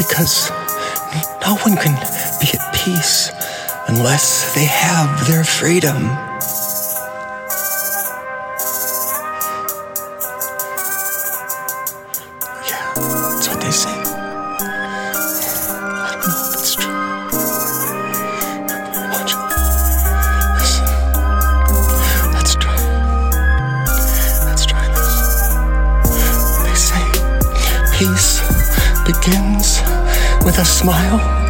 Because no one can be at peace unless they have their freedom. Yeah, that's what they say. I don't know if it's true. Watch. Listen. Let's try. Let's try this. They say peace begins with a smile